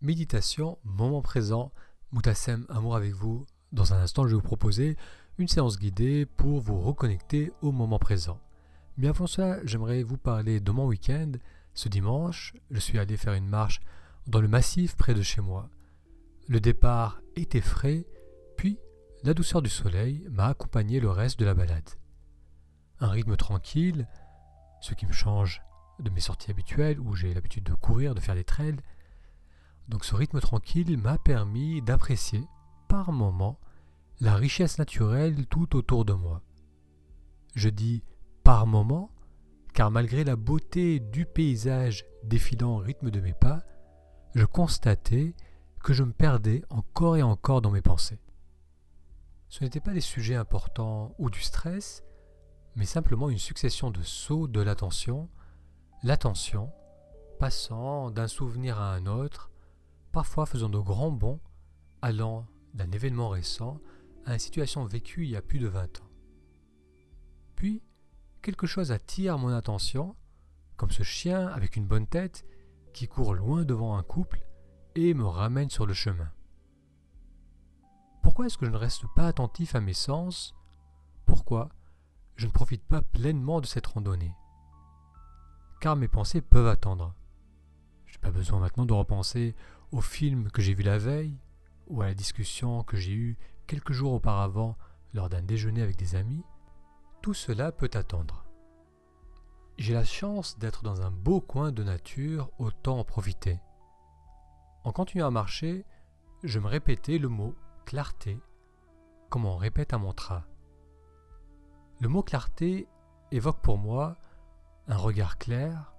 Méditation, moment présent, Moutassem, amour avec vous. Dans un instant, je vais vous proposer une séance guidée pour vous reconnecter au moment présent. Mais avant cela, j'aimerais vous parler de mon week-end. Ce dimanche, je suis allé faire une marche dans le massif près de chez moi. Le départ était frais, puis la douceur du soleil m'a accompagné le reste de la balade. Un rythme tranquille, ce qui me change de mes sorties habituelles où j'ai l'habitude de courir, de faire des trails. Donc ce rythme tranquille m'a permis d'apprécier par moments la richesse naturelle tout autour de moi. Je dis par moments car malgré la beauté du paysage défilant au rythme de mes pas, je constatais que je me perdais encore et encore dans mes pensées. Ce n'étaient pas des sujets importants ou du stress, mais simplement une succession de sauts de l'attention l'attention, passant d'un souvenir à un autre, parfois faisant de grands bonds, allant d'un événement récent à une situation vécue il y a plus de 20 ans. Puis, quelque chose attire mon attention, comme ce chien avec une bonne tête qui court loin devant un couple et me ramène sur le chemin. Pourquoi est-ce que je ne reste pas attentif à mes sens? Pourquoi je ne profite pas pleinement de cette randonnée? Car mes pensées peuvent attendre. Je n'ai pas besoin maintenant de repenser au film que j'ai vu la veille ou à la discussion que j'ai eue quelques jours auparavant lors d'un déjeuner avec des amis. Tout cela peut attendre. J'ai la chance d'être dans un beau coin de nature, autant en profiter. En continuant à marcher, je me répétais le mot clarté, comme on répète un mantra. Le mot clarté évoque pour moi un regard clair,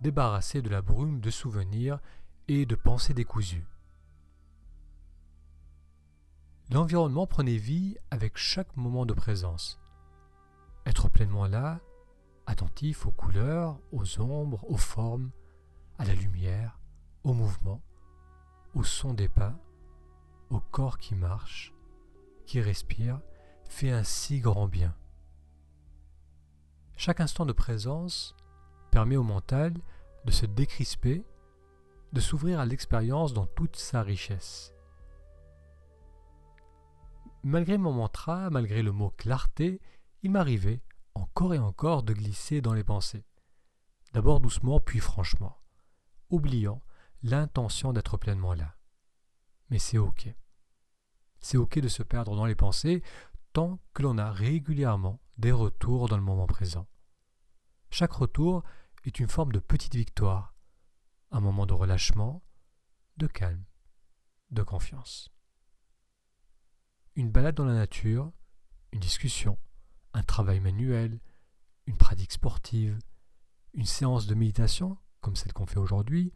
débarrassé de la brume de souvenirs et de pensées décousues. L'environnement prenait vie avec chaque moment de présence. Être pleinement là, attentif aux couleurs, aux ombres, aux formes, à la lumière, au mouvement, au son des pas, au corps qui marche, qui respire, fait un si grand bien. Chaque instant de présence permet au mental de se décrisper, de s'ouvrir à l'expérience dans toute sa richesse. Malgré mon mantra, malgré le mot clarté, il m'arrivait encore et encore de glisser dans les pensées. D'abord doucement, puis franchement, oubliant l'intention d'être pleinement là. Mais c'est ok. C'est ok de se perdre dans les pensées tant que l'on a régulièrement des retours dans le moment présent. Chaque retour est une forme de petite victoire, un moment de relâchement, de calme, de confiance. Une balade dans la nature, une discussion, un travail manuel, une pratique sportive, une séance de méditation, comme celle qu'on fait aujourd'hui,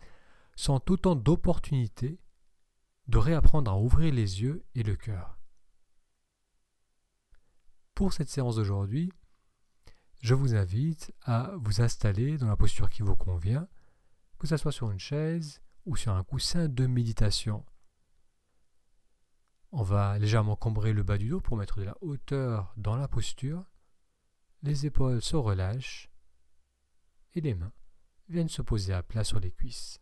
sont autant d'opportunités de réapprendre à ouvrir les yeux et le cœur. Pour cette séance d'aujourd'hui, je vous invite à vous installer dans la posture qui vous convient, que ce soit sur une chaise ou sur un coussin de méditation. On va légèrement cambrer le bas du dos pour mettre de la hauteur dans la posture. Les épaules se relâchent et les mains viennent se poser à plat sur les cuisses.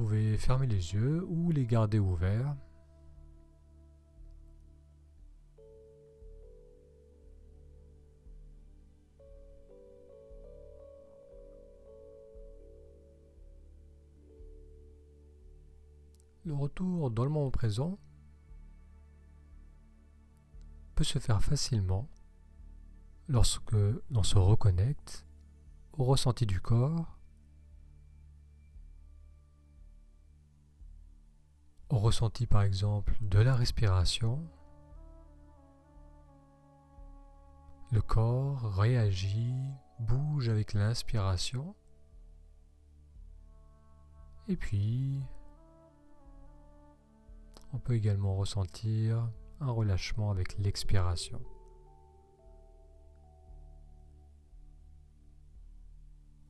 Pouvez fermer les yeux ou les garder ouverts. Le retour dans le moment présent peut se faire facilement lorsque l'on se reconnecte au ressenti du corps au ressenti par exemple de la respiration, le corps réagit, bouge avec l'inspiration, et puis on peut également ressentir un relâchement avec l'expiration.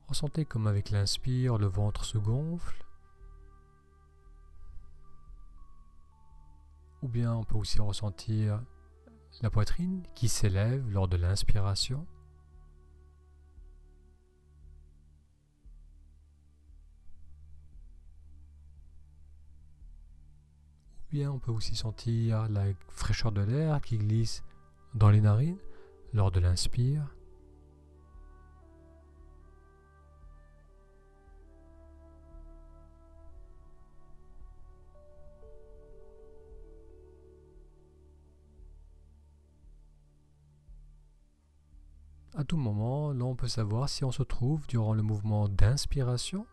Ressentez comme avec l'inspire, le ventre se gonfle Ou bien on peut aussi ressentir la poitrine qui s'élève lors de l'inspiration. Ou bien on peut aussi sentir la fraîcheur de l'air qui glisse dans les narines lors de l'inspire. À tout moment, l'on peut savoir si on se trouve durant le mouvement d'inspiration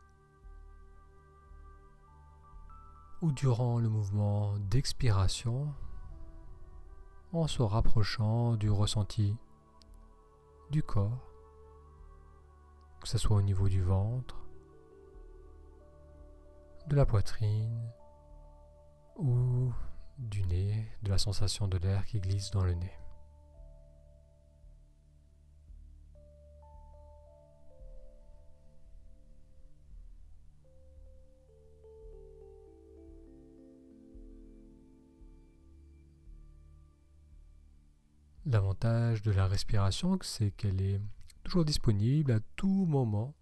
ou durant le mouvement d'expiration en se rapprochant du ressenti du corps, que ce soit au niveau du ventre, de la poitrine ou du nez, de la sensation de l'air qui glisse dans le nez. L'avantage de la respiration, c'est qu'elle est toujours disponible à tout moment.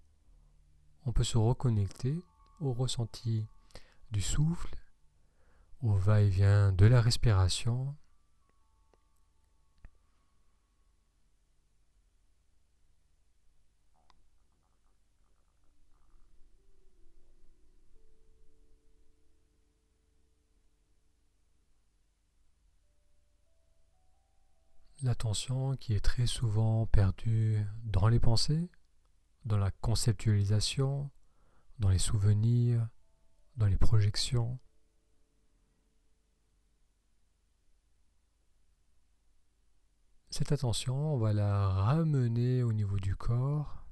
On peut se reconnecter au ressenti du souffle, au va-et-vient de la respiration qui est très souvent perdue dans les pensées, dans la conceptualisation, dans les souvenirs, dans les projections. Cette attention, on va la ramener au niveau du corps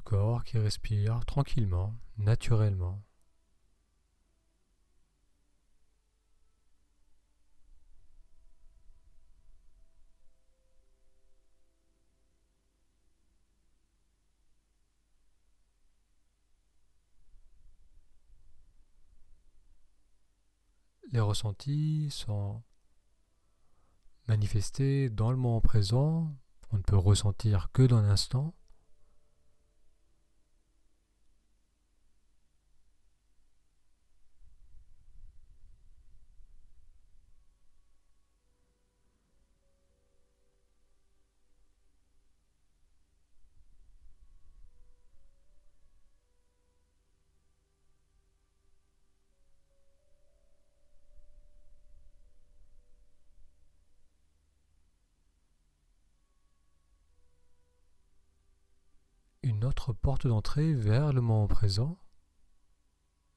corps qui respire tranquillement, naturellement. Les ressentis sont manifestés dans le moment présent, on ne peut ressentir que dans l'instant. Notre porte d'entrée vers le moment présent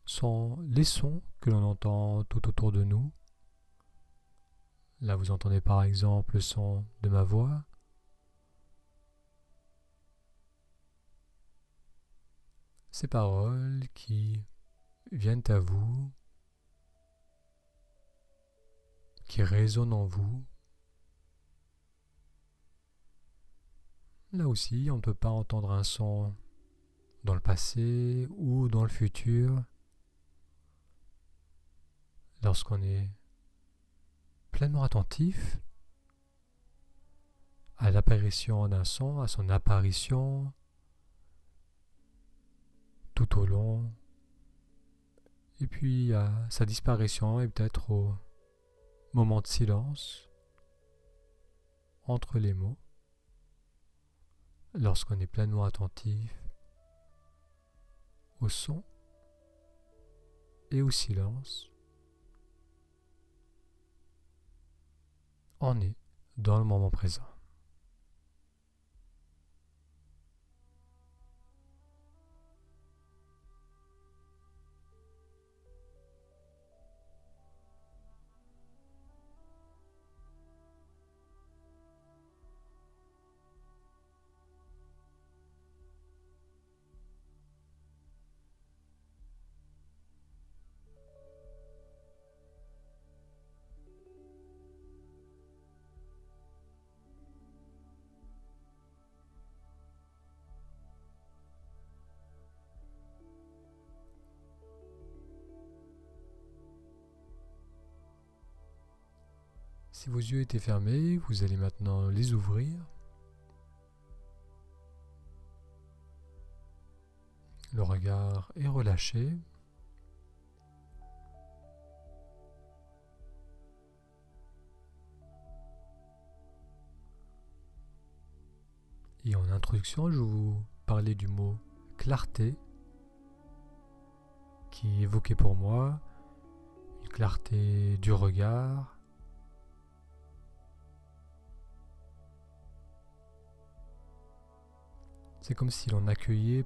sont les sons que l'on entend tout autour de nous. Là, vous entendez par exemple le son de ma voix. Ces paroles qui viennent à vous, qui résonnent en vous, Là aussi, on ne peut pas entendre un son dans le passé ou dans le futur. Lorsqu'on est pleinement attentif à l'apparition d'un son, à son apparition tout au long, et puis à sa disparition et peut-être au moment de silence entre les mots lorsqu'on est pleinement attentif au son et au silence, on est dans le moment présent. Si vos yeux étaient fermés, vous allez maintenant les ouvrir. Le regard est relâché. Et en introduction, je vous parlais du mot clarté qui évoquait pour moi une clarté du regard, c'est comme si l'on accueillait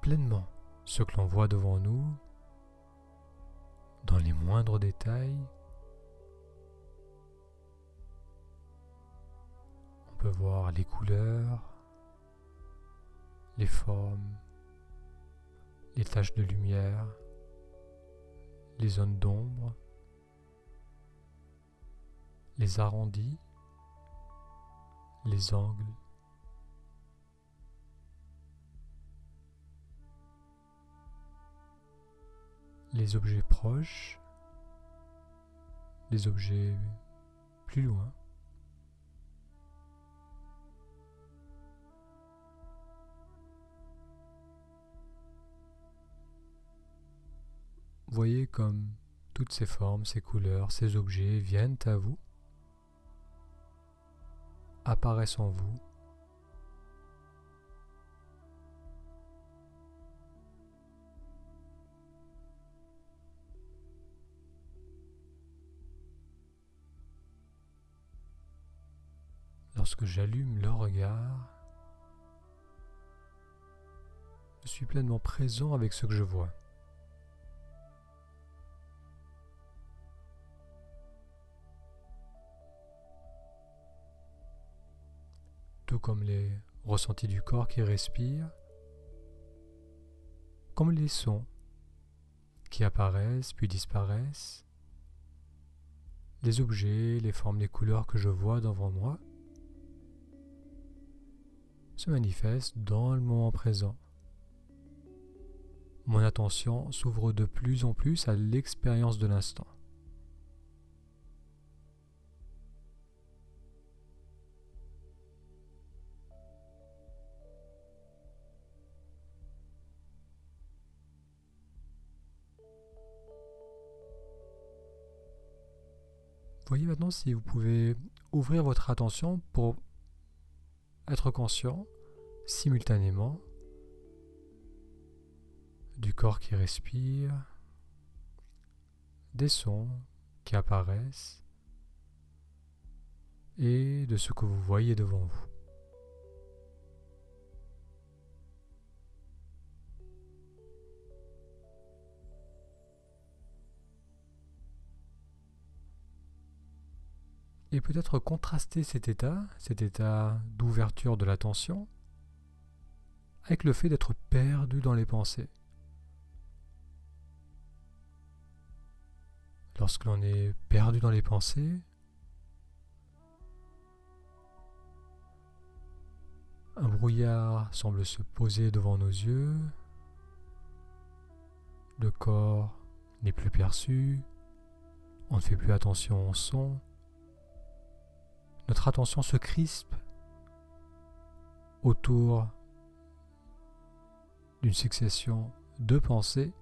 pleinement ce que l'on voit devant nous dans les moindres détails. On peut voir les couleurs, les formes, les taches de lumière, les zones d'ombre, les arrondis, les angles. Les objets proches, les objets plus loin. Voyez comme toutes ces formes, ces couleurs, ces objets viennent à vous, apparaissent en vous Lorsque j'allume le regard, je suis pleinement présent avec ce que je vois. Tout comme les ressentis du corps qui respire, comme les sons qui apparaissent puis disparaissent, les objets, les formes, les couleurs que je vois devant moi, se manifeste dans le moment présent. Mon attention s'ouvre de plus en plus à l'expérience de l'instant. Voyez maintenant si vous pouvez ouvrir votre attention pour être conscient simultanément du corps qui respire, des sons qui apparaissent et de ce que vous voyez devant vous. Et peut-être contraster cet état, cet état d'ouverture de l'attention, avec le fait d'être perdu dans les pensées. Lorsque l'on est perdu dans les pensées, un brouillard semble se poser devant nos yeux, le corps n'est plus perçu, on ne fait plus attention au son, notre attention se crispe autour d'une succession de pensées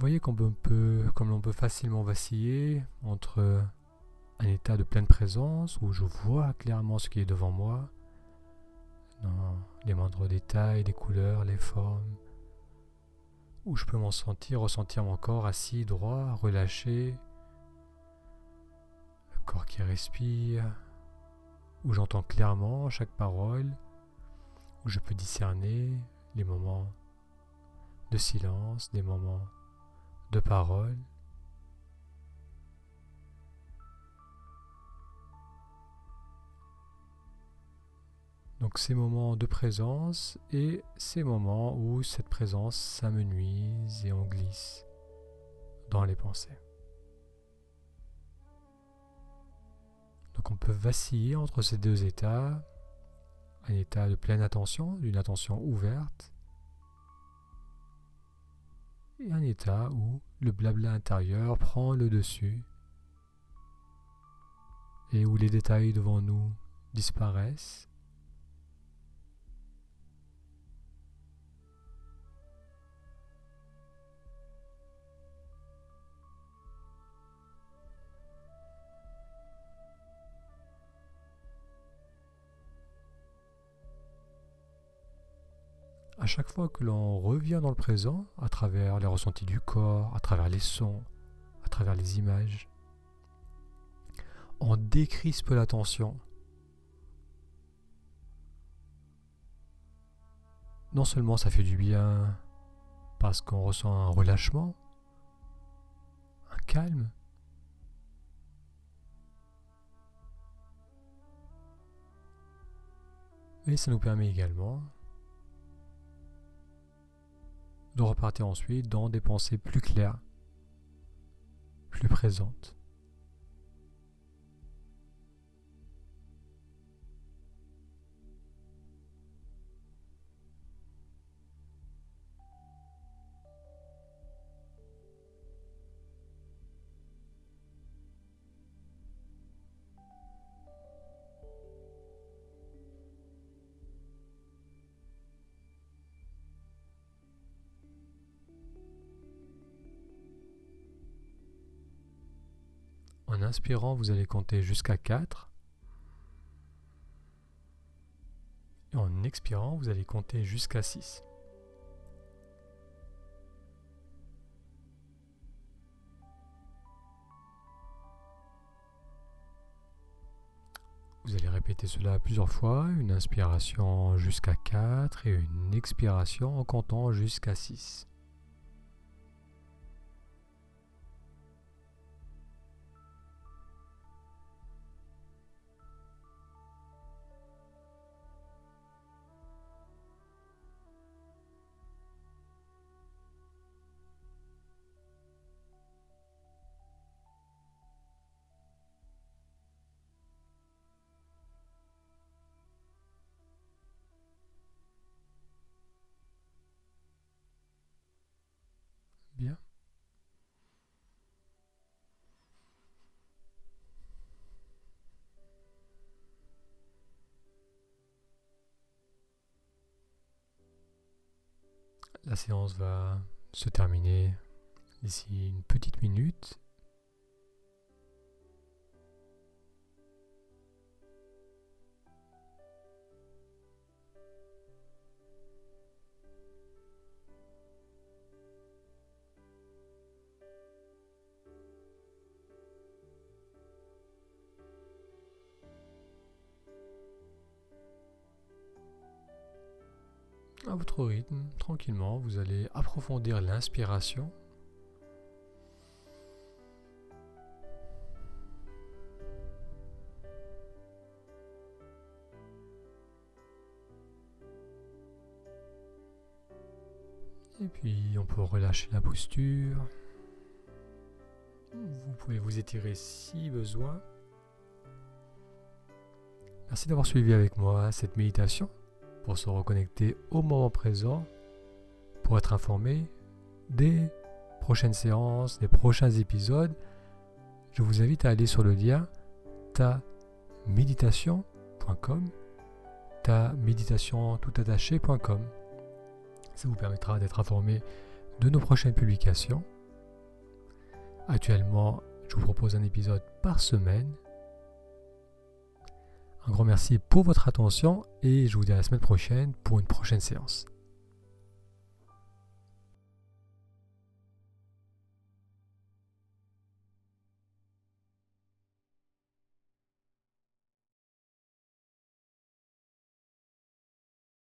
Vous voyez comme on peut, comme l'on peut facilement vaciller entre un état de pleine présence où je vois clairement ce qui est devant moi, dans les moindres détails, les couleurs, les formes, où je peux m'en sentir, ressentir mon corps assis, droit, relâché, le corps qui respire, où j'entends clairement chaque parole, où je peux discerner les moments de silence, des moments de paroles. Donc ces moments de présence et ces moments où cette présence s'amenuise et on glisse dans les pensées. Donc on peut vaciller entre ces deux états, un état de pleine attention, d'une attention ouverte, et un état où le blabla intérieur prend le dessus et où les détails devant nous disparaissent. Chaque fois que l'on revient dans le présent, à travers les ressentis du corps, à travers les sons, à travers les images, on décrispe l'attention. Non seulement ça fait du bien parce qu'on ressent un relâchement, un calme, mais ça nous permet également de repartir ensuite dans des pensées plus claires, plus présentes. Inspirant, vous allez compter jusqu'à 4. Et en expirant, vous allez compter jusqu'à 6. Vous allez répéter cela plusieurs fois, une inspiration jusqu'à 4 et une expiration en comptant jusqu'à 6. La séance va se terminer d'ici une petite minute. À votre rythme, tranquillement, vous allez approfondir l'inspiration. Et puis on peut relâcher la posture. Vous pouvez vous étirer si besoin. Merci d'avoir suivi avec moi cette méditation pour se reconnecter au moment présent, pour être informé des prochaines séances, des prochains épisodes. Je vous invite à aller sur le lien ta-méditation.com ta-méditation toutattaché.com Ça vous permettra d'être informé de nos prochaines publications. Actuellement, je vous propose un épisode par semaine un grand merci pour votre attention et je vous dis à la semaine prochaine pour une prochaine séance.